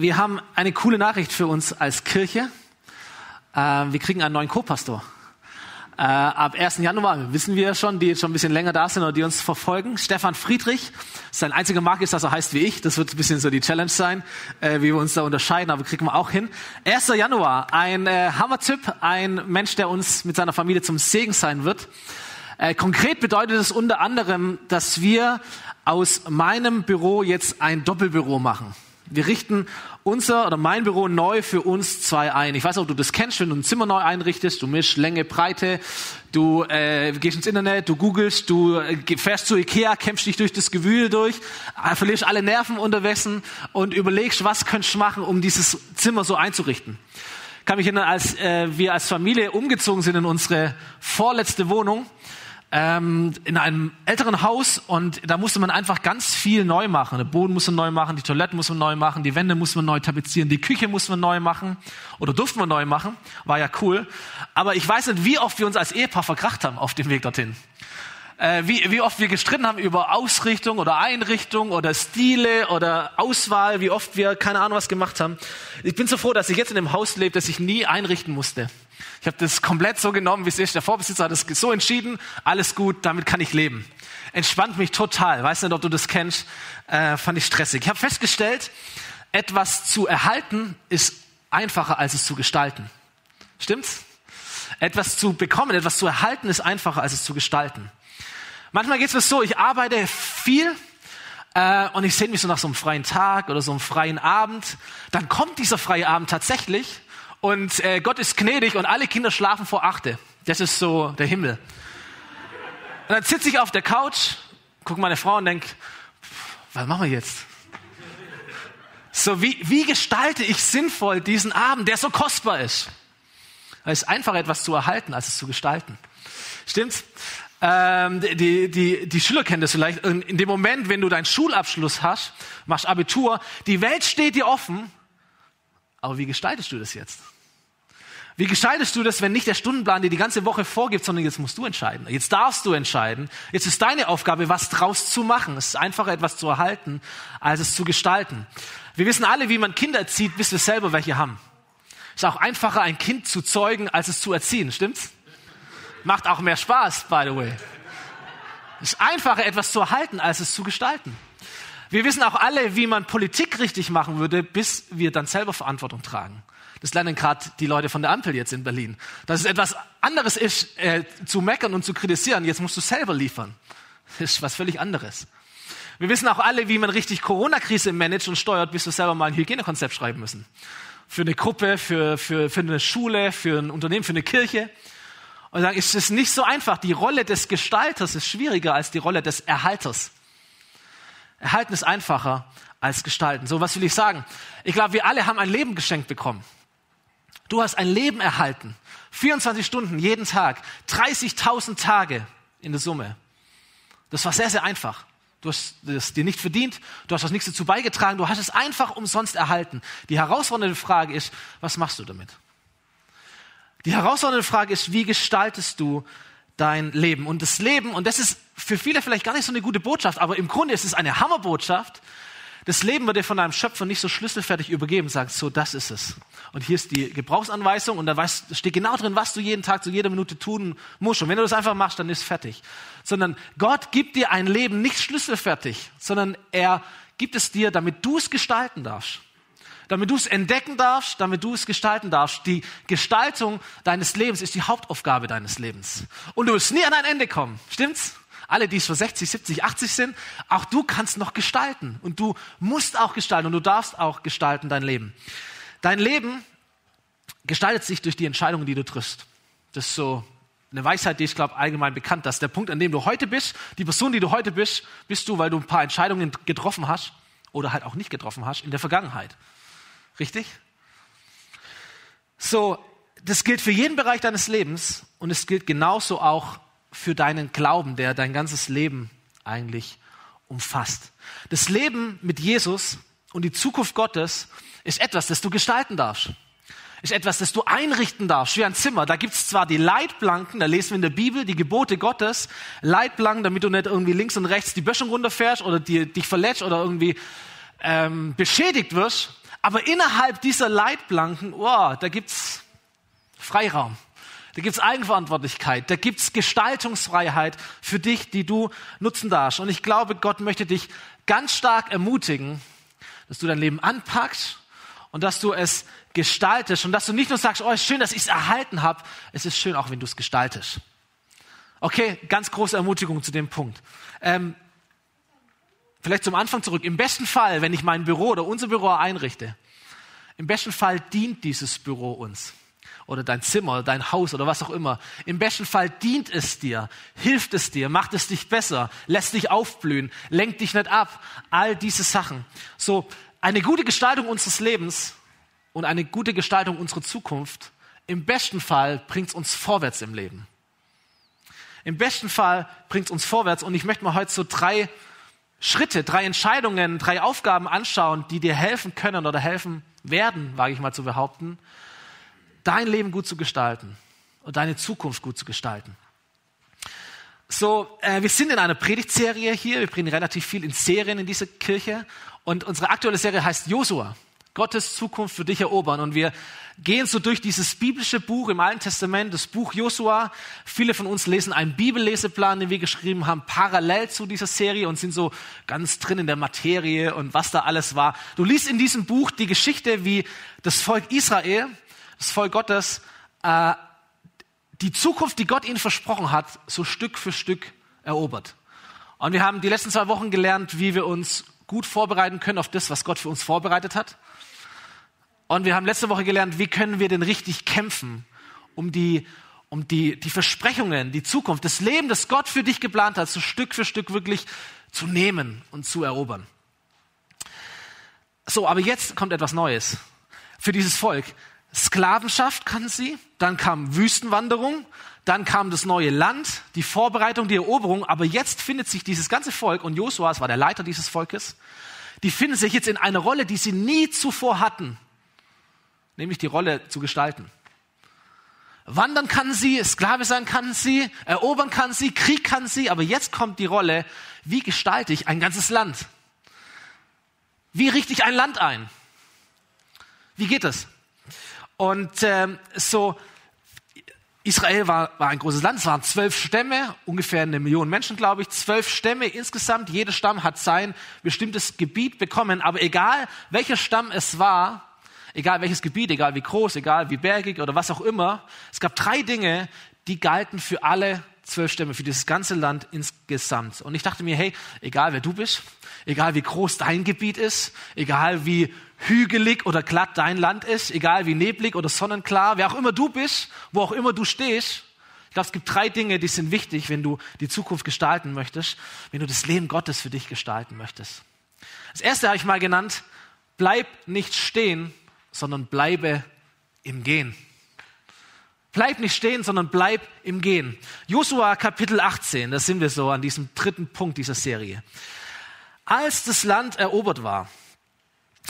Wir haben eine coole Nachricht für uns als Kirche. Äh, wir kriegen einen neuen Co-Pastor. Äh, ab 1. Januar wissen wir schon, die jetzt schon ein bisschen länger da sind oder die uns verfolgen. Stefan Friedrich, sein einziger Mark ist, dass er heißt wie ich. Das wird ein bisschen so die Challenge sein, äh, wie wir uns da unterscheiden, aber kriegen wir auch hin. 1. Januar, ein Hammer-Typ, ein Mensch, der uns mit seiner Familie zum Segen sein wird. Konkret bedeutet es unter anderem, dass wir aus meinem Büro jetzt ein Doppelbüro machen. Wir richten unser oder mein Büro neu für uns zwei ein. Ich weiß nicht, ob du das kennst, wenn du ein Zimmer neu einrichtest, du mischst Länge, Breite, du äh, gehst ins Internet, du googelst, du äh, fährst zu Ikea, kämpfst dich durch das Gewühl durch, äh, verlierst alle Nerven unterwessen und überlegst, was könntest du machen, um dieses Zimmer so einzurichten. Ich kann mich erinnern, als äh, wir als Familie umgezogen sind in unsere vorletzte Wohnung, ähm, in einem älteren Haus und da musste man einfach ganz viel neu machen. Der Boden musste neu machen, die Toiletten musste man neu machen, die Wände musste man neu tapezieren, die Küche musste man neu machen oder durften wir neu machen, war ja cool. Aber ich weiß nicht, wie oft wir uns als Ehepaar verkracht haben auf dem Weg dorthin. Äh, wie, wie oft wir gestritten haben über Ausrichtung oder Einrichtung oder Stile oder Auswahl, wie oft wir keine Ahnung was gemacht haben. Ich bin so froh, dass ich jetzt in einem Haus lebe, das ich nie einrichten musste. Ich habe das komplett so genommen, wie es ist. Der Vorbesitzer hat es so entschieden. Alles gut, damit kann ich leben. Entspannt mich total. Weiß nicht, ob du das kennst. Äh, fand ich stressig. Ich habe festgestellt, etwas zu erhalten ist einfacher, als es zu gestalten. Stimmt's? Etwas zu bekommen, etwas zu erhalten ist einfacher, als es zu gestalten. Manchmal geht es mir so, ich arbeite viel äh, und ich sehne mich so nach so einem freien Tag oder so einem freien Abend. Dann kommt dieser freie Abend tatsächlich und äh, Gott ist gnädig und alle Kinder schlafen vor Achte. Das ist so der Himmel. Und dann sitze ich auf der Couch, gucke meine Frau und denke, was machen wir jetzt? So, wie, wie gestalte ich sinnvoll diesen Abend, der so kostbar ist? Es ist einfacher, etwas zu erhalten, als es zu gestalten. Stimmt's? Ähm, die, die, die Schüler kennen das vielleicht. In dem Moment, wenn du deinen Schulabschluss hast, machst Abitur, die Welt steht dir offen, aber wie gestaltest du das jetzt? Wie gestaltest du das, wenn nicht der Stundenplan dir die ganze Woche vorgibt, sondern jetzt musst du entscheiden. Jetzt darfst du entscheiden. Jetzt ist deine Aufgabe, was draus zu machen. Es ist einfacher, etwas zu erhalten, als es zu gestalten. Wir wissen alle, wie man Kinder erzieht, bis wir selber welche haben. Es ist auch einfacher, ein Kind zu zeugen, als es zu erziehen. Stimmt's? Macht auch mehr Spaß, by the way. Es ist einfacher, etwas zu erhalten, als es zu gestalten. Wir wissen auch alle, wie man Politik richtig machen würde, bis wir dann selber Verantwortung tragen. Das lernen gerade die Leute von der Ampel jetzt in Berlin. Dass es etwas anderes ist, äh, zu meckern und zu kritisieren. Jetzt musst du selber liefern. Das ist was völlig anderes. Wir wissen auch alle, wie man richtig Corona-Krise managt und steuert, bis wir selber mal ein Hygienekonzept schreiben müssen. Für eine Gruppe, für, für, für eine Schule, für ein Unternehmen, für eine Kirche. Und sagen, ist es nicht so einfach. Die Rolle des Gestalters ist schwieriger als die Rolle des Erhalters. Erhalten ist einfacher als gestalten. So, was will ich sagen? Ich glaube, wir alle haben ein Leben geschenkt bekommen. Du hast ein Leben erhalten. 24 Stunden jeden Tag. 30.000 Tage in der Summe. Das war sehr, sehr einfach. Du hast es dir nicht verdient, du hast das nichts dazu beigetragen, du hast es einfach umsonst erhalten. Die herausfordernde Frage ist, was machst du damit? Die herausfordernde Frage ist, wie gestaltest du dein Leben? Und das Leben, und das ist für viele vielleicht gar nicht so eine gute Botschaft, aber im Grunde ist es eine Hammerbotschaft, das Leben wird dir von deinem Schöpfer nicht so schlüsselfertig übergeben, sagst so, das ist es. Und hier ist die Gebrauchsanweisung und da weißt, steht genau drin, was du jeden Tag zu jeder Minute tun musst. Und wenn du das einfach machst, dann ist fertig. Sondern Gott gibt dir ein Leben nicht schlüsselfertig, sondern er gibt es dir, damit du es gestalten darfst. Damit du es entdecken darfst, damit du es gestalten darfst. Die Gestaltung deines Lebens ist die Hauptaufgabe deines Lebens. Und du wirst nie an ein Ende kommen. Stimmt's? alle, die schon 60, 70, 80 sind, auch du kannst noch gestalten. Und du musst auch gestalten und du darfst auch gestalten dein Leben. Dein Leben gestaltet sich durch die Entscheidungen, die du triffst. Das ist so eine Weisheit, die ich glaube allgemein bekannt, dass der Punkt, an dem du heute bist, die Person, die du heute bist, bist du, weil du ein paar Entscheidungen getroffen hast oder halt auch nicht getroffen hast in der Vergangenheit. Richtig? So, das gilt für jeden Bereich deines Lebens und es gilt genauso auch für deinen Glauben, der dein ganzes Leben eigentlich umfasst. Das Leben mit Jesus und die Zukunft Gottes ist etwas, das du gestalten darfst. Ist etwas, das du einrichten darfst, wie ein Zimmer. Da gibt's zwar die Leitplanken, da lesen wir in der Bibel die Gebote Gottes, Leitplanken, damit du nicht irgendwie links und rechts die Böschung runterfährst oder die, dich verletzt oder irgendwie ähm, beschädigt wirst. Aber innerhalb dieser Leitplanken, oh, da gibt's Freiraum. Da gibt's Eigenverantwortlichkeit, da gibt's Gestaltungsfreiheit für dich, die du nutzen darfst. Und ich glaube, Gott möchte dich ganz stark ermutigen, dass du dein Leben anpackst und dass du es gestaltest und dass du nicht nur sagst, oh, ist schön, dass ich es erhalten habe, es ist schön auch, wenn du es gestaltest. Okay, ganz große Ermutigung zu dem Punkt. Ähm, vielleicht zum Anfang zurück. Im besten Fall, wenn ich mein Büro oder unser Büro einrichte, im besten Fall dient dieses Büro uns oder dein Zimmer, dein Haus oder was auch immer. Im besten Fall dient es dir, hilft es dir, macht es dich besser, lässt dich aufblühen, lenkt dich nicht ab. All diese Sachen. So, eine gute Gestaltung unseres Lebens und eine gute Gestaltung unserer Zukunft, im besten Fall bringt es uns vorwärts im Leben. Im besten Fall bringt es uns vorwärts und ich möchte mal heute so drei Schritte, drei Entscheidungen, drei Aufgaben anschauen, die dir helfen können oder helfen werden, wage ich mal zu behaupten, dein Leben gut zu gestalten und deine Zukunft gut zu gestalten. So, äh, wir sind in einer Predigtserie hier. Wir bringen relativ viel in Serien in diese Kirche. Und unsere aktuelle Serie heißt Josua. Gottes Zukunft für dich erobern. Und wir gehen so durch dieses biblische Buch im Alten Testament, das Buch Josua. Viele von uns lesen einen Bibelleseplan, den wir geschrieben haben, parallel zu dieser Serie und sind so ganz drin in der Materie und was da alles war. Du liest in diesem Buch die Geschichte, wie das Volk Israel, das Volk Gottes, äh, die Zukunft, die Gott ihnen versprochen hat, so Stück für Stück erobert. Und wir haben die letzten zwei Wochen gelernt, wie wir uns gut vorbereiten können auf das, was Gott für uns vorbereitet hat. Und wir haben letzte Woche gelernt, wie können wir denn richtig kämpfen, um die, um die, die Versprechungen, die Zukunft, das Leben, das Gott für dich geplant hat, so Stück für Stück wirklich zu nehmen und zu erobern. So, aber jetzt kommt etwas Neues für dieses Volk. Sklavenschaft kannten sie, dann kam Wüstenwanderung, dann kam das neue Land, die Vorbereitung, die Eroberung, aber jetzt findet sich dieses ganze Volk, und Josua, war der Leiter dieses Volkes, die finden sich jetzt in einer Rolle, die sie nie zuvor hatten, nämlich die Rolle zu gestalten. Wandern kann sie, Sklave sein kann sie, erobern kann sie, Krieg kann sie, aber jetzt kommt die Rolle, wie gestalte ich ein ganzes Land? Wie richte ich ein Land ein? Wie geht das? Und ähm, so, Israel war, war ein großes Land, es waren zwölf Stämme, ungefähr eine Million Menschen, glaube ich, zwölf Stämme insgesamt. Jeder Stamm hat sein bestimmtes Gebiet bekommen, aber egal welcher Stamm es war, egal welches Gebiet, egal wie groß, egal wie bergig oder was auch immer, es gab drei Dinge, die galten für alle zwölf Stämme, für dieses ganze Land insgesamt. Und ich dachte mir, hey, egal wer du bist, egal wie groß dein Gebiet ist, egal wie hügelig oder glatt dein Land ist, egal wie neblig oder sonnenklar, wer auch immer du bist, wo auch immer du stehst. Ich glaube, es gibt drei Dinge, die sind wichtig, wenn du die Zukunft gestalten möchtest, wenn du das Leben Gottes für dich gestalten möchtest. Das erste habe ich mal genannt, bleib nicht stehen, sondern bleibe im Gehen. Bleib nicht stehen, sondern bleib im Gehen. Josua Kapitel 18, da sind wir so an diesem dritten Punkt dieser Serie. Als das Land erobert war,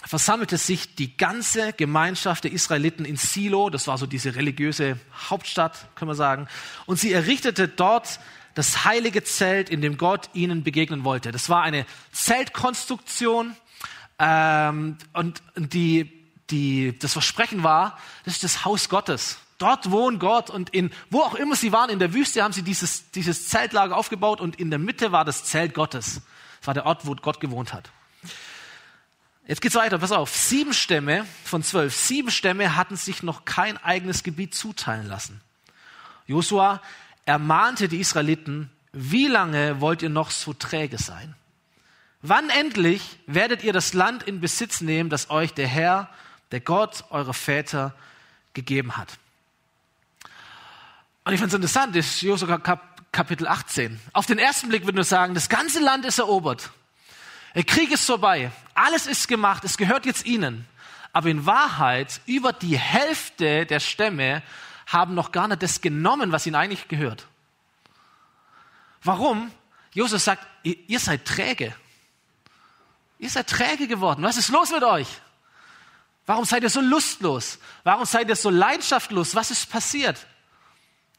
versammelte sich die ganze Gemeinschaft der Israeliten in Silo, das war so diese religiöse Hauptstadt, können wir sagen, und sie errichtete dort das heilige Zelt, in dem Gott ihnen begegnen wollte. Das war eine Zeltkonstruktion ähm, und die, die, das Versprechen war, das ist das Haus Gottes. Dort wohnt Gott und in, wo auch immer sie waren, in der Wüste haben sie dieses, dieses Zeltlager aufgebaut und in der Mitte war das Zelt Gottes. Das war der Ort, wo Gott gewohnt hat. Jetzt geht's weiter, pass auf. Sieben Stämme von zwölf, sieben Stämme hatten sich noch kein eigenes Gebiet zuteilen lassen. Josua ermahnte die Israeliten, wie lange wollt ihr noch so träge sein? Wann endlich werdet ihr das Land in Besitz nehmen, das euch der Herr, der Gott eurer Väter gegeben hat? Und ich finde es interessant, ist Josua Kapitel 18. Auf den ersten Blick würde ich sagen, das ganze Land ist erobert. Der Krieg ist vorbei. Alles ist gemacht. Es gehört jetzt ihnen. Aber in Wahrheit, über die Hälfte der Stämme haben noch gar nicht das genommen, was ihnen eigentlich gehört. Warum? Josef sagt, ihr seid träge. Ihr seid träge geworden. Was ist los mit euch? Warum seid ihr so lustlos? Warum seid ihr so leidenschaftlos? Was ist passiert?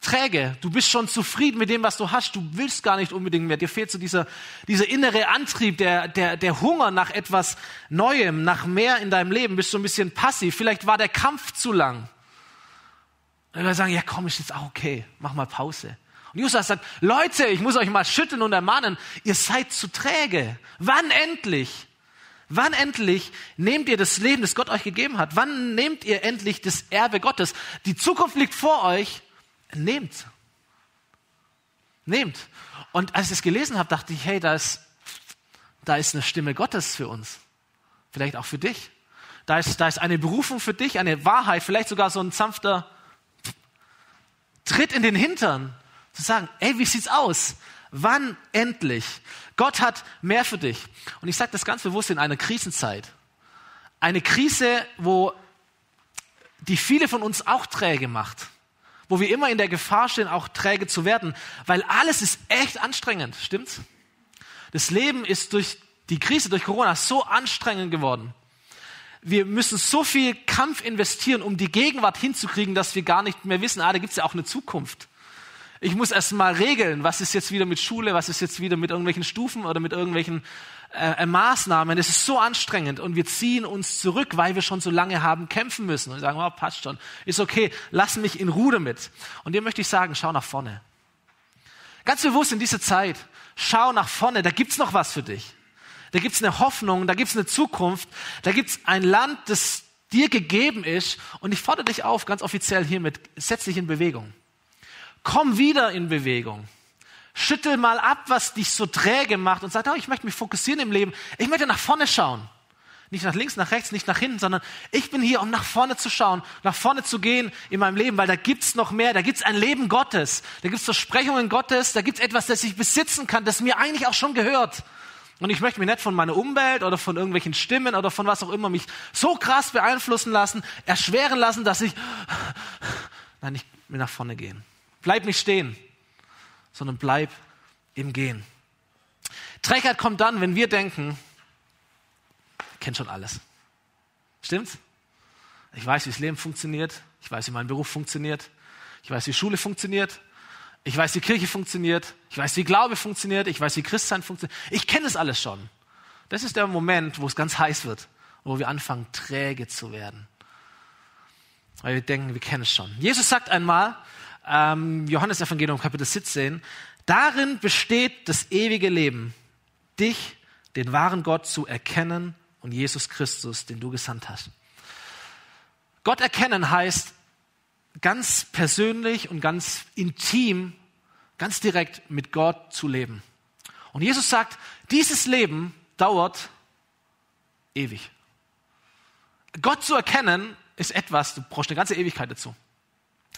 träge. Du bist schon zufrieden mit dem, was du hast. Du willst gar nicht unbedingt mehr. Dir fehlt so dieser, dieser innere Antrieb, der, der, der Hunger nach etwas Neuem, nach mehr in deinem Leben. Bist so ein bisschen passiv. Vielleicht war der Kampf zu lang. Und wir sagen, ja komm, ist jetzt auch okay. Mach mal Pause. Und Jesus sagt, Leute, ich muss euch mal schütteln und ermahnen. Ihr seid zu träge. Wann endlich? Wann endlich nehmt ihr das Leben, das Gott euch gegeben hat? Wann nehmt ihr endlich das Erbe Gottes? Die Zukunft liegt vor euch. Nehmt. Nehmt. Und als ich es gelesen habe, dachte ich, hey, da ist, da ist eine Stimme Gottes für uns. Vielleicht auch für dich. Da ist, da ist eine Berufung für dich, eine Wahrheit, vielleicht sogar so ein sanfter Tritt in den Hintern. Zu sagen, hey, wie sieht's aus? Wann endlich? Gott hat mehr für dich. Und ich sage das ganz bewusst in einer Krisenzeit. Eine Krise, wo die viele von uns auch träge macht wo wir immer in der Gefahr stehen, auch träge zu werden, weil alles ist echt anstrengend, stimmt's? Das Leben ist durch die Krise, durch Corona so anstrengend geworden. Wir müssen so viel Kampf investieren, um die Gegenwart hinzukriegen, dass wir gar nicht mehr wissen, ah, da gibt's ja auch eine Zukunft. Ich muss erst mal regeln, was ist jetzt wieder mit Schule, was ist jetzt wieder mit irgendwelchen Stufen oder mit irgendwelchen äh, Maßnahmen. Es ist so anstrengend und wir ziehen uns zurück, weil wir schon so lange haben kämpfen müssen und sagen, oh, passt schon, ist okay, lass mich in Ruhe damit. Und dir möchte ich sagen, schau nach vorne. Ganz bewusst in dieser Zeit, schau nach vorne, da gibt's noch was für dich. Da gibt's eine Hoffnung, da gibt's eine Zukunft, da gibt's ein Land, das dir gegeben ist. Und ich fordere dich auf, ganz offiziell hiermit, setz dich in Bewegung. Komm wieder in Bewegung. Schüttel mal ab, was dich so träge macht und sag, oh, ich möchte mich fokussieren im Leben. Ich möchte nach vorne schauen. Nicht nach links, nach rechts, nicht nach hinten, sondern ich bin hier, um nach vorne zu schauen, nach vorne zu gehen in meinem Leben, weil da gibt's noch mehr, da gibt's ein Leben Gottes, da gibt's Versprechungen Gottes, da gibt's etwas, das ich besitzen kann, das mir eigentlich auch schon gehört. Und ich möchte mich nicht von meiner Umwelt oder von irgendwelchen Stimmen oder von was auch immer mich so krass beeinflussen lassen, erschweren lassen, dass ich, nein, ich will nach vorne gehen. Bleib nicht stehen sondern bleib im Gehen. Trägheit kommt dann, wenn wir denken, ich kenne schon alles. Stimmt's? Ich weiß, wie das Leben funktioniert. Ich weiß, wie mein Beruf funktioniert. Ich weiß, wie Schule funktioniert. Ich weiß, wie Kirche funktioniert. Ich weiß, wie Glaube funktioniert. Ich weiß, wie Christsein funktioniert. Ich kenne es alles schon. Das ist der Moment, wo es ganz heiß wird, wo wir anfangen, träge zu werden. Weil wir denken, wir kennen es schon. Jesus sagt einmal, ähm, Johannes Evangelium Kapitel 17, darin besteht das ewige Leben, dich, den wahren Gott zu erkennen und Jesus Christus, den du gesandt hast. Gott erkennen heißt ganz persönlich und ganz intim, ganz direkt mit Gott zu leben. Und Jesus sagt, dieses Leben dauert ewig. Gott zu erkennen ist etwas, du brauchst eine ganze Ewigkeit dazu.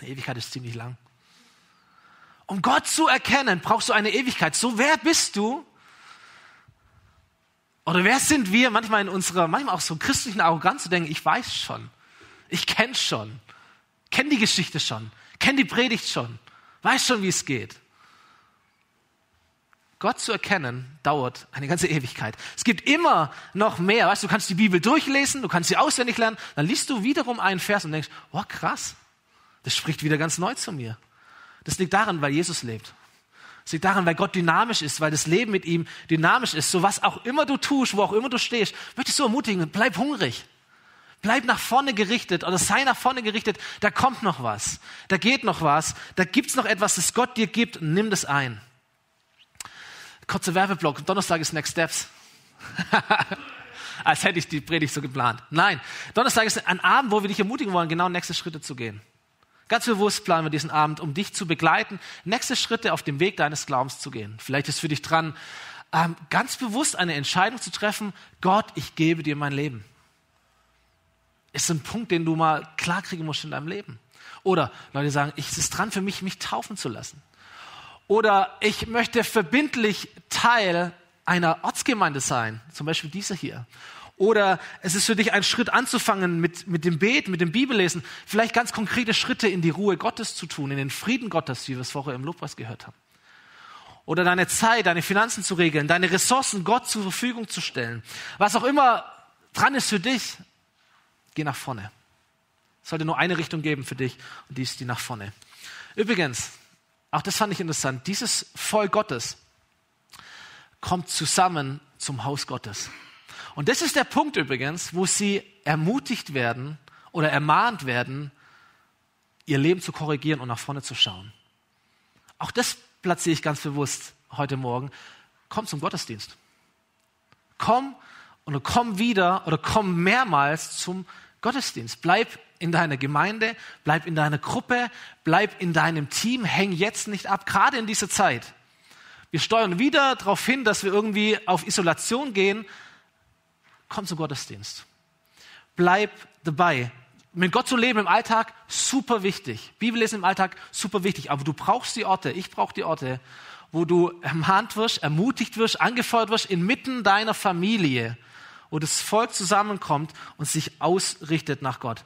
Die Ewigkeit ist ziemlich lang. Um Gott zu erkennen, brauchst du eine Ewigkeit. So, wer bist du? Oder wer sind wir manchmal in unserer, manchmal auch so christlichen Arroganz zu denken, ich weiß schon, ich kenne schon, kenne die Geschichte schon, kenne die Predigt schon, weiß schon, wie es geht. Gott zu erkennen dauert eine ganze Ewigkeit. Es gibt immer noch mehr. Weißt du, du kannst die Bibel durchlesen, du kannst sie auswendig lernen, dann liest du wiederum einen Vers und denkst, oh krass, das spricht wieder ganz neu zu mir. Das liegt daran, weil Jesus lebt. Es liegt daran, weil Gott dynamisch ist, weil das Leben mit ihm dynamisch ist. So was auch immer du tust, wo auch immer du stehst, möchte ich so ermutigen, bleib hungrig. Bleib nach vorne gerichtet oder sei nach vorne gerichtet. Da kommt noch was. Da geht noch was. Da gibt's noch etwas, das Gott dir gibt. Nimm das ein. Kurzer Werbeblock. Donnerstag ist Next Steps. Als hätte ich die Predigt so geplant. Nein. Donnerstag ist ein Abend, wo wir dich ermutigen wollen, genau nächste Schritte zu gehen. Ganz bewusst planen wir diesen Abend, um dich zu begleiten, nächste Schritte auf dem Weg deines Glaubens zu gehen. Vielleicht ist für dich dran, ähm, ganz bewusst eine Entscheidung zu treffen, Gott, ich gebe dir mein Leben. Ist ein Punkt, den du mal klarkriegen musst in deinem Leben. Oder Leute sagen, es ist dran für mich, mich taufen zu lassen. Oder ich möchte verbindlich Teil einer Ortsgemeinde sein, zum Beispiel dieser hier. Oder es ist für dich ein Schritt anzufangen mit, mit dem Beten, mit dem Bibellesen, vielleicht ganz konkrete Schritte in die Ruhe Gottes zu tun, in den Frieden Gottes, wie wir es vorher im Lobpreis gehört haben. Oder deine Zeit, deine Finanzen zu regeln, deine Ressourcen Gott zur Verfügung zu stellen. Was auch immer dran ist für dich, geh nach vorne. Es sollte nur eine Richtung geben für dich und die ist die nach vorne. Übrigens, auch das fand ich interessant, dieses Volk Gottes kommt zusammen zum Haus Gottes. Und das ist der Punkt übrigens, wo sie ermutigt werden oder ermahnt werden, ihr Leben zu korrigieren und nach vorne zu schauen. Auch das platziere ich ganz bewusst heute Morgen. Komm zum Gottesdienst. Komm und komm wieder oder komm mehrmals zum Gottesdienst. Bleib in deiner Gemeinde, bleib in deiner Gruppe, bleib in deinem Team, häng jetzt nicht ab, gerade in dieser Zeit. Wir steuern wieder darauf hin, dass wir irgendwie auf Isolation gehen. Komm zum Gottesdienst. Bleib dabei. Mit Gott zu leben im Alltag, super wichtig. Bibellesen im Alltag, super wichtig. Aber du brauchst die Orte, ich brauche die Orte, wo du ermahnt wirst, ermutigt wirst, angefeuert wirst, inmitten deiner Familie, wo das Volk zusammenkommt und sich ausrichtet nach Gott.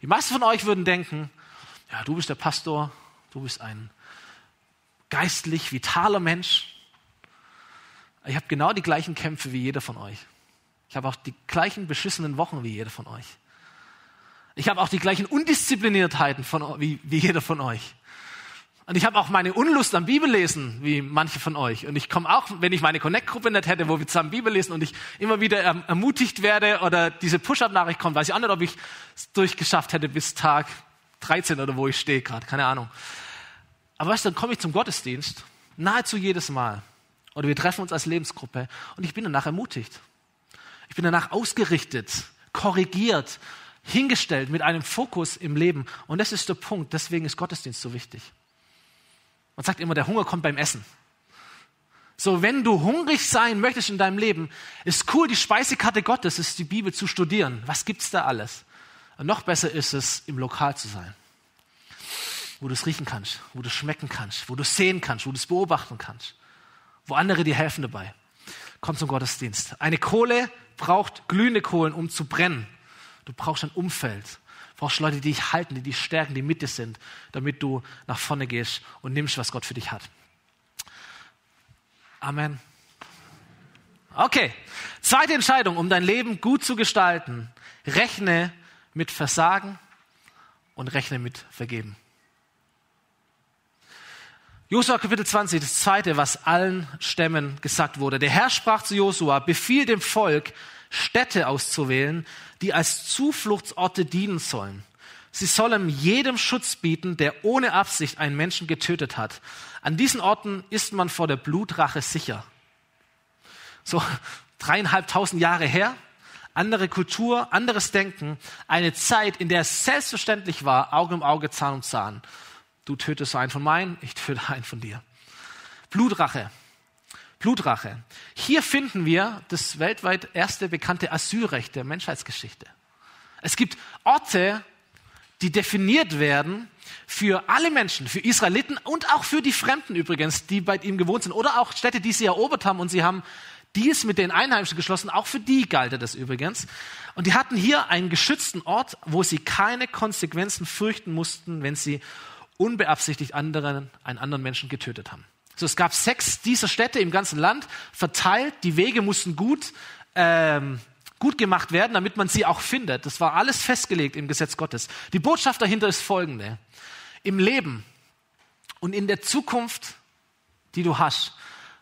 Die meisten von euch würden denken, ja, du bist der Pastor, du bist ein geistlich vitaler Mensch. Ich habe genau die gleichen Kämpfe wie jeder von euch. Ich habe auch die gleichen beschissenen Wochen wie jeder von euch. Ich habe auch die gleichen Undiszipliniertheiten von, wie, wie jeder von euch. Und ich habe auch meine Unlust am Bibellesen, wie manche von euch. Und ich komme auch, wenn ich meine Connect-Gruppe nicht hätte, wo wir zusammen Bibel lesen und ich immer wieder ermutigt werde oder diese Push-Up-Nachricht kommt, weiß ich auch nicht, ob ich es durchgeschafft hätte bis Tag 13 oder wo ich stehe gerade, keine Ahnung. Aber weißt du, dann komme ich zum Gottesdienst, nahezu jedes Mal. Oder wir treffen uns als Lebensgruppe und ich bin danach ermutigt. Ich bin danach ausgerichtet, korrigiert, hingestellt mit einem Fokus im Leben. Und das ist der Punkt. Deswegen ist Gottesdienst so wichtig. Man sagt immer, der Hunger kommt beim Essen. So, wenn du hungrig sein möchtest in deinem Leben, ist cool, die Speisekarte Gottes ist die Bibel zu studieren. Was gibt's da alles? Und noch besser ist es, im Lokal zu sein. Wo du es riechen kannst, wo du es schmecken kannst, wo du es sehen kannst, wo du es beobachten kannst. Wo andere dir helfen dabei. Komm zum Gottesdienst. Eine Kohle braucht glühende Kohlen, um zu brennen. Du brauchst ein Umfeld. Du brauchst Leute, die dich halten, die dich stärken, die mit dir sind, damit du nach vorne gehst und nimmst, was Gott für dich hat. Amen. Okay. Zweite Entscheidung, um dein Leben gut zu gestalten. Rechne mit Versagen und rechne mit Vergeben. Josua Kapitel 20, das zweite, was allen Stämmen gesagt wurde. Der Herr sprach zu Josua, befiehl dem Volk, Städte auszuwählen, die als Zufluchtsorte dienen sollen. Sie sollen jedem Schutz bieten, der ohne Absicht einen Menschen getötet hat. An diesen Orten ist man vor der Blutrache sicher. So dreieinhalbtausend Jahre her, andere Kultur, anderes Denken, eine Zeit, in der es selbstverständlich war, Auge um Auge, Zahn um Zahn. Du tötest einen von meinen, ich töte einen von dir. Blutrache. Blutrache. Hier finden wir das weltweit erste bekannte Asylrecht der Menschheitsgeschichte. Es gibt Orte, die definiert werden für alle Menschen, für Israeliten und auch für die Fremden übrigens, die bei ihm gewohnt sind. Oder auch Städte, die sie erobert haben und sie haben dies mit den Einheimischen geschlossen. Auch für die galt das übrigens. Und die hatten hier einen geschützten Ort, wo sie keine Konsequenzen fürchten mussten, wenn sie unbeabsichtigt anderen, einen anderen Menschen getötet haben. So, es gab sechs dieser Städte im ganzen Land verteilt. Die Wege mussten gut, ähm, gut gemacht werden, damit man sie auch findet. Das war alles festgelegt im Gesetz Gottes. Die Botschaft dahinter ist folgende. Im Leben und in der Zukunft, die du hast,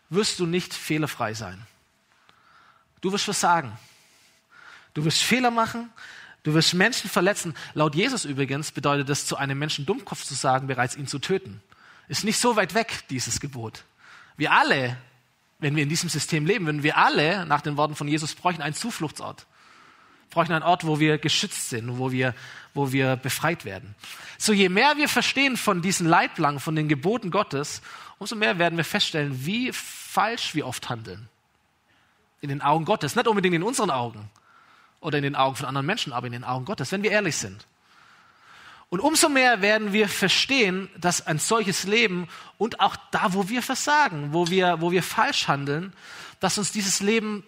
wirst du nicht fehlerfrei sein. Du wirst versagen. Du wirst Fehler machen. Du wirst Menschen verletzen. Laut Jesus übrigens bedeutet das, zu einem Menschen Dummkopf zu sagen, bereits ihn zu töten. Ist nicht so weit weg, dieses Gebot. Wir alle, wenn wir in diesem System leben würden, wir alle, nach den Worten von Jesus, bräuchten einen Zufluchtsort. Bräuchten einen Ort, wo wir geschützt sind, wo wir, wo wir befreit werden. So je mehr wir verstehen von diesen Leitplanken, von den Geboten Gottes, umso mehr werden wir feststellen, wie falsch wir oft handeln. In den Augen Gottes. Nicht unbedingt in unseren Augen oder in den Augen von anderen Menschen, aber in den Augen Gottes, wenn wir ehrlich sind. Und umso mehr werden wir verstehen, dass ein solches Leben und auch da, wo wir versagen, wo wir, wo wir falsch handeln, dass uns dieses Leben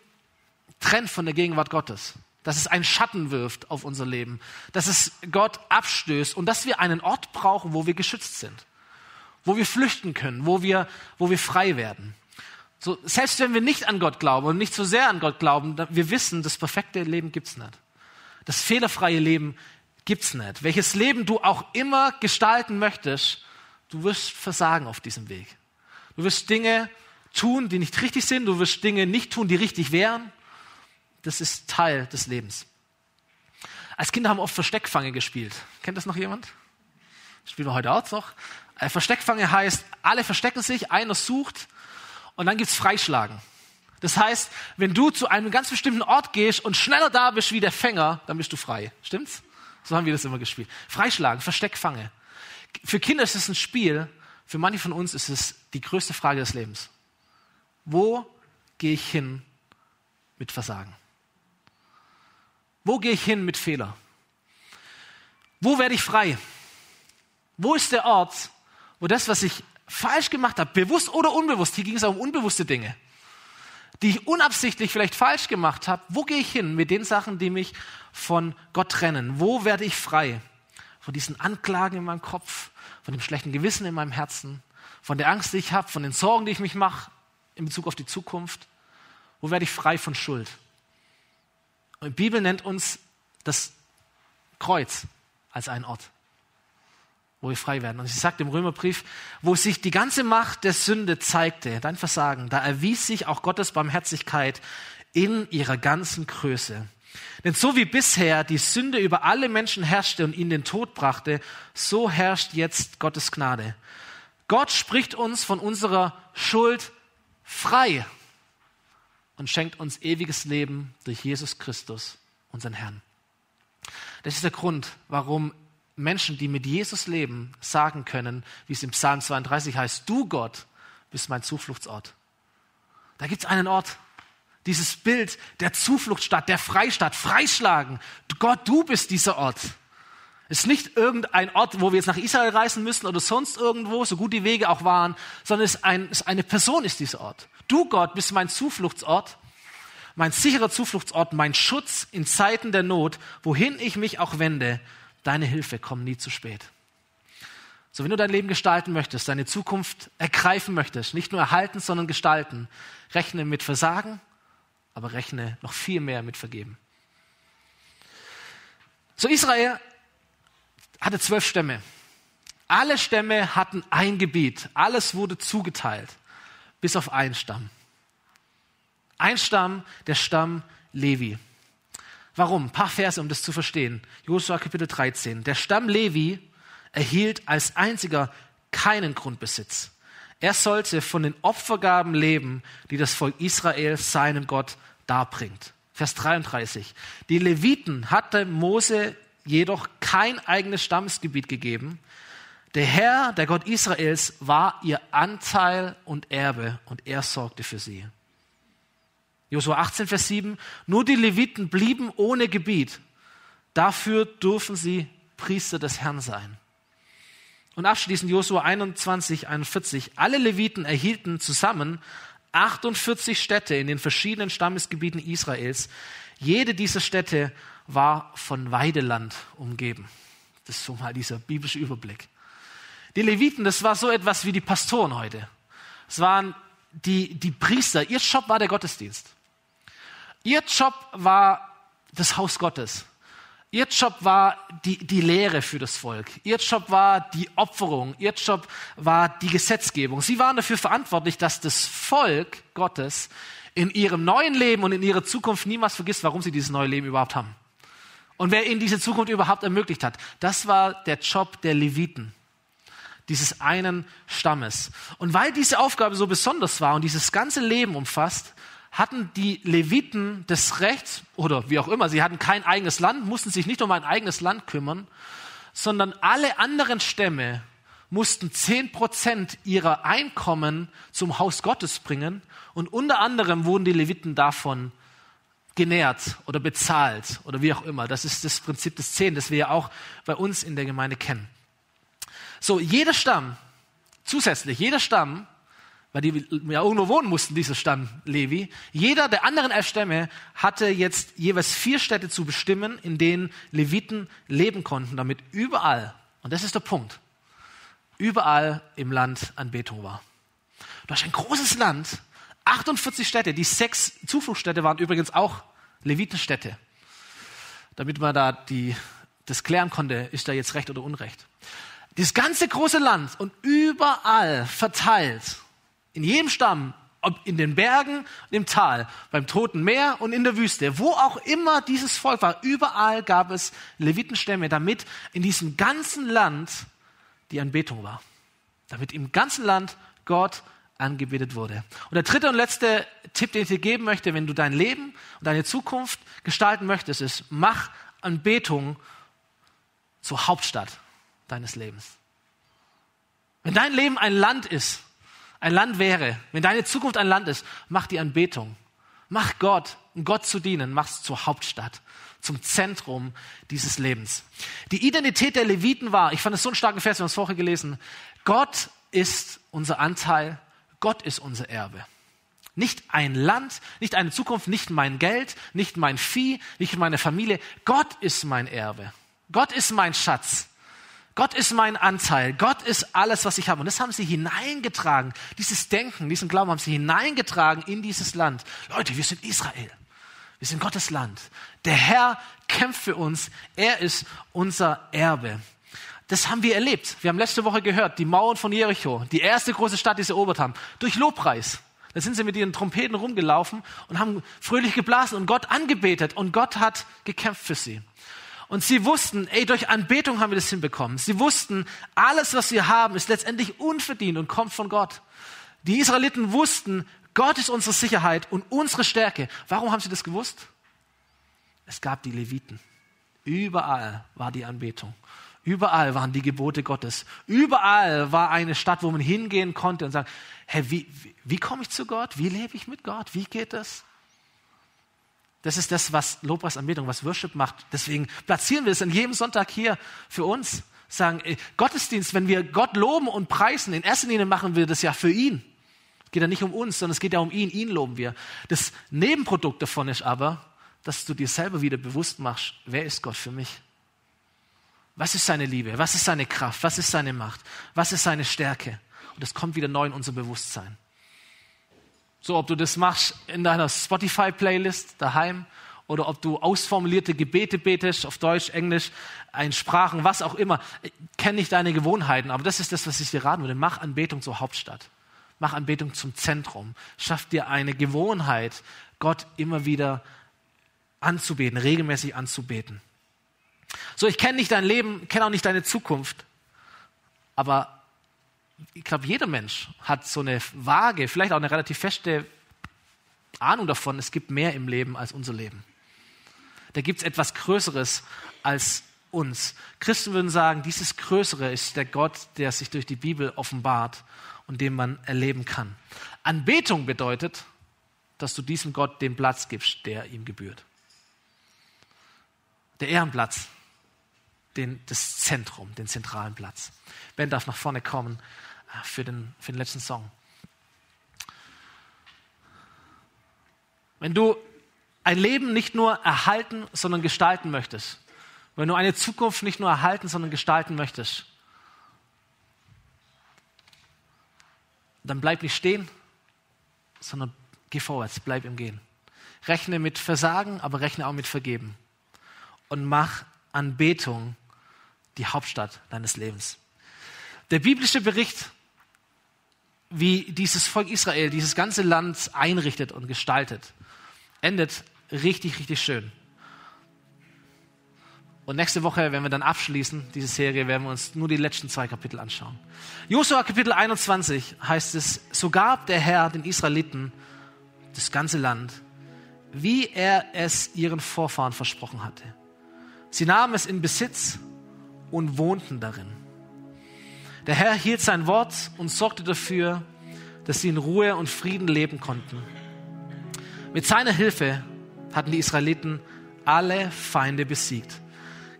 trennt von der Gegenwart Gottes. Dass es einen Schatten wirft auf unser Leben. Dass es Gott abstößt und dass wir einen Ort brauchen, wo wir geschützt sind. Wo wir flüchten können, wo wir, wo wir frei werden. So, selbst wenn wir nicht an Gott glauben und nicht so sehr an Gott glauben, wir wissen, das perfekte Leben gibt's nicht. Das fehlerfreie Leben gibt's nicht. Welches Leben du auch immer gestalten möchtest, Du wirst versagen auf diesem Weg. Du wirst Dinge tun, die nicht richtig sind. Du wirst Dinge nicht tun, die richtig wären. Das ist Teil des Lebens. Als Kinder haben wir oft Versteckfange gespielt. Kennt das noch jemand? Spielen wir heute auch noch. Äh, Versteckfange heißt, alle verstecken sich, einer sucht und dann gibt's Freischlagen. Das heißt, wenn du zu einem ganz bestimmten Ort gehst und schneller da bist wie der Fänger, dann bist du frei. Stimmt's? So haben wir das immer gespielt. Freischlagen, Versteckfange. Für Kinder ist es ein Spiel, für manche von uns ist es die größte Frage des Lebens. Wo gehe ich hin mit Versagen? Wo gehe ich hin mit Fehler? Wo werde ich frei? Wo ist der Ort, wo das, was ich falsch gemacht habe, bewusst oder unbewusst, hier ging es auch um unbewusste Dinge, die ich unabsichtlich vielleicht falsch gemacht habe, wo gehe ich hin mit den Sachen, die mich von Gott trennen? Wo werde ich frei? Von diesen Anklagen in meinem Kopf, von dem schlechten Gewissen in meinem Herzen, von der Angst, die ich habe, von den Sorgen, die ich mich mache in Bezug auf die Zukunft. Wo werde ich frei von Schuld? Und die Bibel nennt uns das Kreuz als einen Ort, wo wir frei werden. Und sie sagt im Römerbrief, wo sich die ganze Macht der Sünde zeigte, dein Versagen, da erwies sich auch Gottes Barmherzigkeit in ihrer ganzen Größe. Denn so wie bisher die Sünde über alle Menschen herrschte und ihnen den Tod brachte, so herrscht jetzt Gottes Gnade. Gott spricht uns von unserer Schuld frei und schenkt uns ewiges Leben durch Jesus Christus, unseren Herrn. Das ist der Grund, warum Menschen, die mit Jesus leben, sagen können, wie es im Psalm 32 heißt, du Gott bist mein Zufluchtsort. Da gibt es einen Ort, dieses Bild der Zufluchtsstadt, der Freistadt, Freischlagen. Gott, du bist dieser Ort. Es ist nicht irgendein Ort, wo wir jetzt nach Israel reisen müssen oder sonst irgendwo, so gut die Wege auch waren, sondern es ist, ein, es ist eine Person ist dieser Ort. Du, Gott, bist mein Zufluchtsort, mein sicherer Zufluchtsort, mein Schutz in Zeiten der Not, wohin ich mich auch wende. Deine Hilfe kommt nie zu spät. So, wenn du dein Leben gestalten möchtest, deine Zukunft ergreifen möchtest, nicht nur erhalten, sondern gestalten, rechne mit Versagen, aber rechne noch viel mehr mit Vergeben. So, Israel hatte zwölf Stämme. Alle Stämme hatten ein Gebiet. Alles wurde zugeteilt, bis auf einen Stamm. Ein Stamm, der Stamm Levi. Warum? Ein paar Verse, um das zu verstehen. Josua Kapitel 13. Der Stamm Levi erhielt als einziger keinen Grundbesitz. Er sollte von den Opfergaben leben, die das Volk Israel seinem Gott darbringt. Vers 33. Die Leviten hatte Mose jedoch kein eigenes Stammesgebiet gegeben. Der Herr, der Gott Israels, war ihr Anteil und Erbe und er sorgte für sie. Josua 18, Vers 7. Nur die Leviten blieben ohne Gebiet. Dafür dürfen sie Priester des Herrn sein. Und abschließend Josua 21, 41. Alle Leviten erhielten zusammen 48 Städte in den verschiedenen Stammesgebieten Israels. Jede dieser Städte war von Weideland umgeben. Das ist so mal dieser biblische Überblick. Die Leviten, das war so etwas wie die Pastoren heute. Es waren die, die Priester. Ihr Job war der Gottesdienst. Ihr Job war das Haus Gottes. Ihr Job war die, die Lehre für das Volk. Ihr Job war die Opferung. Ihr Job war die Gesetzgebung. Sie waren dafür verantwortlich, dass das Volk Gottes in ihrem neuen Leben und in ihrer Zukunft niemals vergisst, warum sie dieses neue Leben überhaupt haben. Und wer ihnen diese Zukunft überhaupt ermöglicht hat. Das war der Job der Leviten dieses einen Stammes. Und weil diese Aufgabe so besonders war und dieses ganze Leben umfasst, hatten die Leviten das Recht, oder wie auch immer, sie hatten kein eigenes Land, mussten sich nicht um ein eigenes Land kümmern, sondern alle anderen Stämme mussten zehn Prozent ihrer Einkommen zum Haus Gottes bringen und unter anderem wurden die Leviten davon genährt oder bezahlt oder wie auch immer. Das ist das Prinzip des Zehn, das wir ja auch bei uns in der Gemeinde kennen. So, jeder Stamm, zusätzlich, jeder Stamm weil die ja irgendwo wohnen mussten, dieser Stamm Levi. Jeder der anderen elf Stämme hatte jetzt jeweils vier Städte zu bestimmen, in denen Leviten leben konnten, damit überall, und das ist der Punkt, überall im Land Anbetung war. Du hast ein großes Land, 48 Städte, die sechs Zufluchtsstädte waren übrigens auch Levitenstädte. Damit man da die, das klären konnte, ist da jetzt Recht oder Unrecht. dieses ganze große Land und überall verteilt, in jedem Stamm, ob in den Bergen, im Tal, beim Toten Meer und in der Wüste, wo auch immer dieses Volk war, überall gab es Levitenstämme, damit in diesem ganzen Land die Anbetung war. Damit im ganzen Land Gott angebetet wurde. Und der dritte und letzte Tipp, den ich dir geben möchte, wenn du dein Leben und deine Zukunft gestalten möchtest, ist, mach Anbetung zur Hauptstadt deines Lebens. Wenn dein Leben ein Land ist, ein Land wäre, wenn deine Zukunft ein Land ist, mach die Anbetung. Mach Gott, um Gott zu dienen, mach es zur Hauptstadt, zum Zentrum dieses Lebens. Die Identität der Leviten war, ich fand es so einen starken Vers, wir haben es vorher gelesen, Gott ist unser Anteil, Gott ist unser Erbe. Nicht ein Land, nicht eine Zukunft, nicht mein Geld, nicht mein Vieh, nicht meine Familie. Gott ist mein Erbe. Gott ist mein Schatz. Gott ist mein Anteil. Gott ist alles, was ich habe. Und das haben sie hineingetragen. Dieses Denken, diesen Glauben haben sie hineingetragen in dieses Land. Leute, wir sind Israel. Wir sind Gottes Land. Der Herr kämpft für uns. Er ist unser Erbe. Das haben wir erlebt. Wir haben letzte Woche gehört, die Mauern von Jericho, die erste große Stadt, die sie erobert haben, durch Lobpreis. Da sind sie mit ihren Trompeten rumgelaufen und haben fröhlich geblasen und Gott angebetet und Gott hat gekämpft für sie. Und sie wussten, ey, durch Anbetung haben wir das hinbekommen. Sie wussten, alles, was wir haben, ist letztendlich unverdient und kommt von Gott. Die Israeliten wussten, Gott ist unsere Sicherheit und unsere Stärke. Warum haben sie das gewusst? Es gab die Leviten. Überall war die Anbetung. Überall waren die Gebote Gottes. Überall war eine Stadt, wo man hingehen konnte und sagen, hey, wie, wie, wie komme ich zu Gott? Wie lebe ich mit Gott? Wie geht das? Das ist das, was Lobpreisanbetung, was Worship macht. Deswegen platzieren wir es an jedem Sonntag hier für uns. Sagen, ey, Gottesdienst, wenn wir Gott loben und preisen, in erster Linie machen wir das ja für ihn. Es geht ja nicht um uns, sondern es geht ja um ihn. Ihn loben wir. Das Nebenprodukt davon ist aber, dass du dir selber wieder bewusst machst, wer ist Gott für mich? Was ist seine Liebe? Was ist seine Kraft? Was ist seine Macht? Was ist seine Stärke? Und das kommt wieder neu in unser Bewusstsein. So, ob du das machst in deiner Spotify-Playlist daheim oder ob du ausformulierte Gebete betest, auf Deutsch, Englisch, ein Sprachen, was auch immer. Kenne ich deine Gewohnheiten, aber das ist das, was ich dir raten würde. Mach Anbetung zur Hauptstadt. Mach Anbetung zum Zentrum. Schaff dir eine Gewohnheit, Gott immer wieder anzubeten, regelmäßig anzubeten. So, ich kenne nicht dein Leben, kenne auch nicht deine Zukunft, aber ich glaube, jeder Mensch hat so eine vage, vielleicht auch eine relativ feste Ahnung davon, es gibt mehr im Leben als unser Leben. Da gibt es etwas Größeres als uns. Christen würden sagen, dieses Größere ist der Gott, der sich durch die Bibel offenbart und den man erleben kann. Anbetung bedeutet, dass du diesem Gott den Platz gibst, der ihm gebührt. Der Ehrenplatz, den, das Zentrum, den zentralen Platz. Ben darf nach vorne kommen für den, für den letzten Song. Wenn du ein Leben nicht nur erhalten, sondern gestalten möchtest, wenn du eine Zukunft nicht nur erhalten, sondern gestalten möchtest, dann bleib nicht stehen, sondern geh vorwärts, bleib im Gehen. Rechne mit Versagen, aber rechne auch mit Vergeben. Und mach Anbetung die Hauptstadt deines Lebens. Der biblische Bericht, wie dieses Volk Israel dieses ganze Land einrichtet und gestaltet, endet richtig, richtig schön. Und nächste Woche, wenn wir dann abschließen, diese Serie, werden wir uns nur die letzten zwei Kapitel anschauen. Josua Kapitel 21 heißt es, so gab der Herr den Israeliten das ganze Land, wie er es ihren Vorfahren versprochen hatte. Sie nahmen es in Besitz und wohnten darin. Der Herr hielt sein Wort und sorgte dafür, dass sie in Ruhe und Frieden leben konnten. Mit seiner Hilfe hatten die Israeliten alle Feinde besiegt.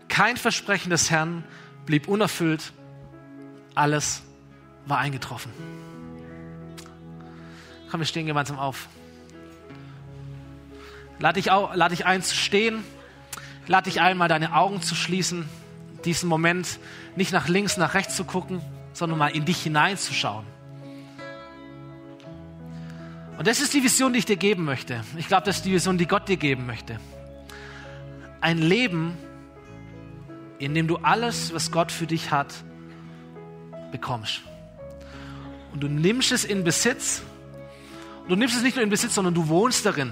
Kein Versprechen des Herrn blieb unerfüllt. Alles war eingetroffen. Komm, wir stehen gemeinsam auf. Lade dich, lade dich ein zu stehen. Lade dich ein, mal deine Augen zu schließen diesen Moment nicht nach links, nach rechts zu gucken, sondern mal in dich hineinzuschauen. Und das ist die Vision, die ich dir geben möchte. Ich glaube, das ist die Vision, die Gott dir geben möchte. Ein Leben, in dem du alles, was Gott für dich hat, bekommst. Und du nimmst es in Besitz. Und du nimmst es nicht nur in Besitz, sondern du wohnst darin.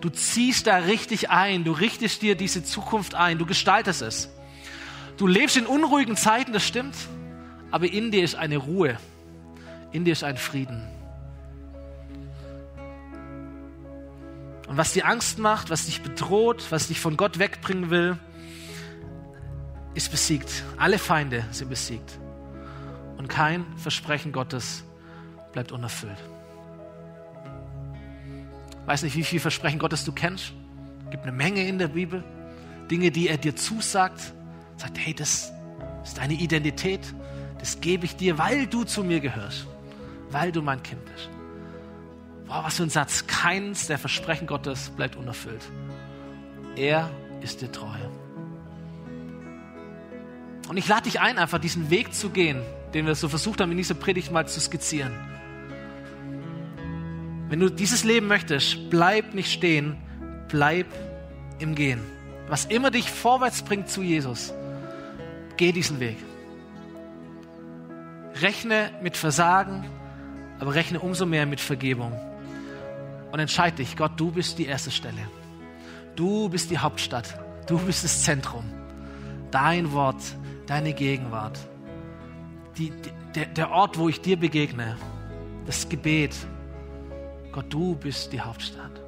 Du ziehst da richtig ein. Du richtest dir diese Zukunft ein. Du gestaltest es. Du lebst in unruhigen Zeiten, das stimmt. Aber in dir ist eine Ruhe. In dir ist ein Frieden. Und was dir Angst macht, was dich bedroht, was dich von Gott wegbringen will, ist besiegt. Alle Feinde sind besiegt. Und kein Versprechen Gottes bleibt unerfüllt. Weiß nicht, wie viel Versprechen Gottes du kennst. Es gibt eine Menge in der Bibel. Dinge, die er dir zusagt. Sagt, hey, das ist deine Identität. Das gebe ich dir, weil du zu mir gehörst. Weil du mein Kind bist. Wow, was für ein Satz. Keins der Versprechen Gottes bleibt unerfüllt. Er ist dir treu. Und ich lade dich ein, einfach diesen Weg zu gehen, den wir so versucht haben, in dieser Predigt mal zu skizzieren. Wenn du dieses Leben möchtest, bleib nicht stehen, bleib im Gehen. Was immer dich vorwärts bringt zu Jesus, geh diesen Weg. Rechne mit Versagen, aber rechne umso mehr mit Vergebung. Und entscheide dich, Gott, du bist die erste Stelle. Du bist die Hauptstadt. Du bist das Zentrum. Dein Wort, deine Gegenwart. Die, die, der, Ort, wo ich dir begegne. Das Gebet. Gott, du bist die Hauptstadt.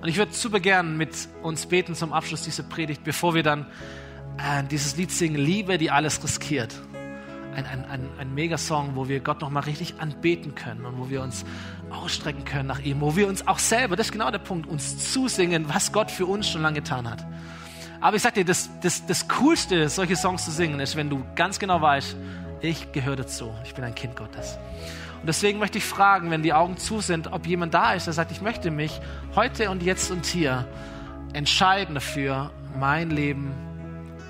Und ich würde super gern mit uns beten zum Abschluss dieser Predigt, bevor wir dann äh, dieses Lied singen, Liebe, die alles riskiert ein, ein, ein, ein Megasong, wo wir Gott nochmal richtig anbeten können und wo wir uns ausstrecken können nach ihm, wo wir uns auch selber, das ist genau der Punkt, uns zusingen, was Gott für uns schon lange getan hat. Aber ich sag dir, das, das, das Coolste, solche Songs zu singen, ist, wenn du ganz genau weißt, ich gehöre dazu, ich bin ein Kind Gottes. Und deswegen möchte ich fragen, wenn die Augen zu sind, ob jemand da ist, der sagt, ich möchte mich heute und jetzt und hier entscheiden dafür, mein Leben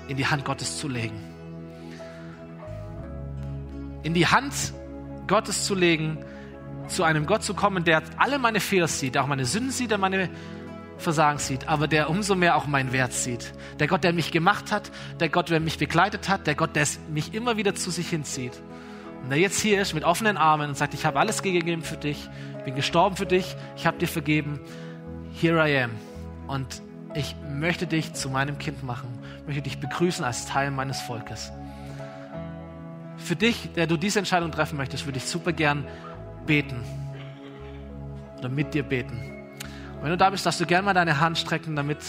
in die Hand Gottes zu legen in die Hand Gottes zu legen, zu einem Gott zu kommen, der alle meine Fehler sieht, auch meine Sünden sieht, der meine Versagen sieht, aber der umso mehr auch meinen Wert sieht. Der Gott, der mich gemacht hat, der Gott, der mich begleitet hat, der Gott, der mich immer wieder zu sich hinzieht. Und der jetzt hier ist mit offenen Armen und sagt, ich habe alles gegeben für dich, bin gestorben für dich, ich habe dir vergeben, here I am. Und ich möchte dich zu meinem Kind machen, möchte dich begrüßen als Teil meines Volkes für dich, der du diese Entscheidung treffen möchtest, würde ich super gern beten oder mit dir beten. Und wenn du da bist, darfst du gerne mal deine Hand strecken, damit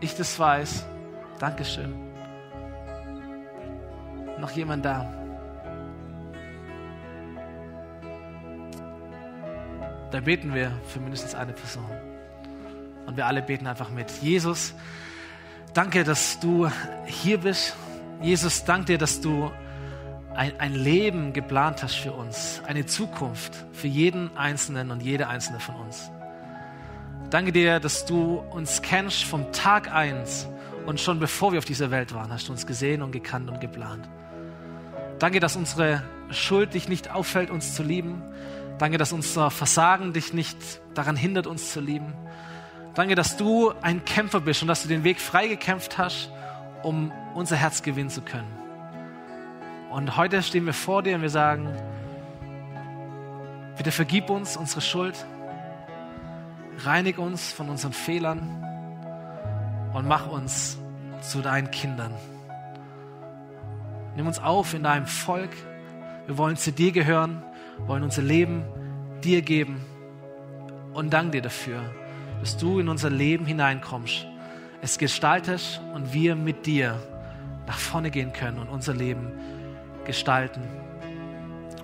ich das weiß. Dankeschön. Noch jemand da? Da beten wir für mindestens eine Person. Und wir alle beten einfach mit. Jesus, danke, dass du hier bist. Jesus, danke dir, dass du ein, ein Leben geplant hast für uns, eine Zukunft für jeden Einzelnen und jede Einzelne von uns. Danke dir, dass du uns kennst vom Tag eins und schon bevor wir auf dieser Welt waren, hast du uns gesehen und gekannt und geplant. Danke, dass unsere Schuld dich nicht auffällt, uns zu lieben. Danke, dass unser Versagen dich nicht daran hindert, uns zu lieben. Danke, dass du ein Kämpfer bist und dass du den Weg freigekämpft hast, um unser Herz gewinnen zu können. Und heute stehen wir vor dir und wir sagen, bitte vergib uns unsere Schuld, reinig uns von unseren Fehlern und mach uns zu deinen Kindern. Nimm uns auf in deinem Volk. Wir wollen zu dir gehören, wollen unser Leben dir geben und dank dir dafür, dass du in unser Leben hineinkommst, es gestaltest und wir mit dir nach vorne gehen können und unser Leben gestalten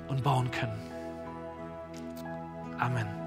und bauen können. Amen.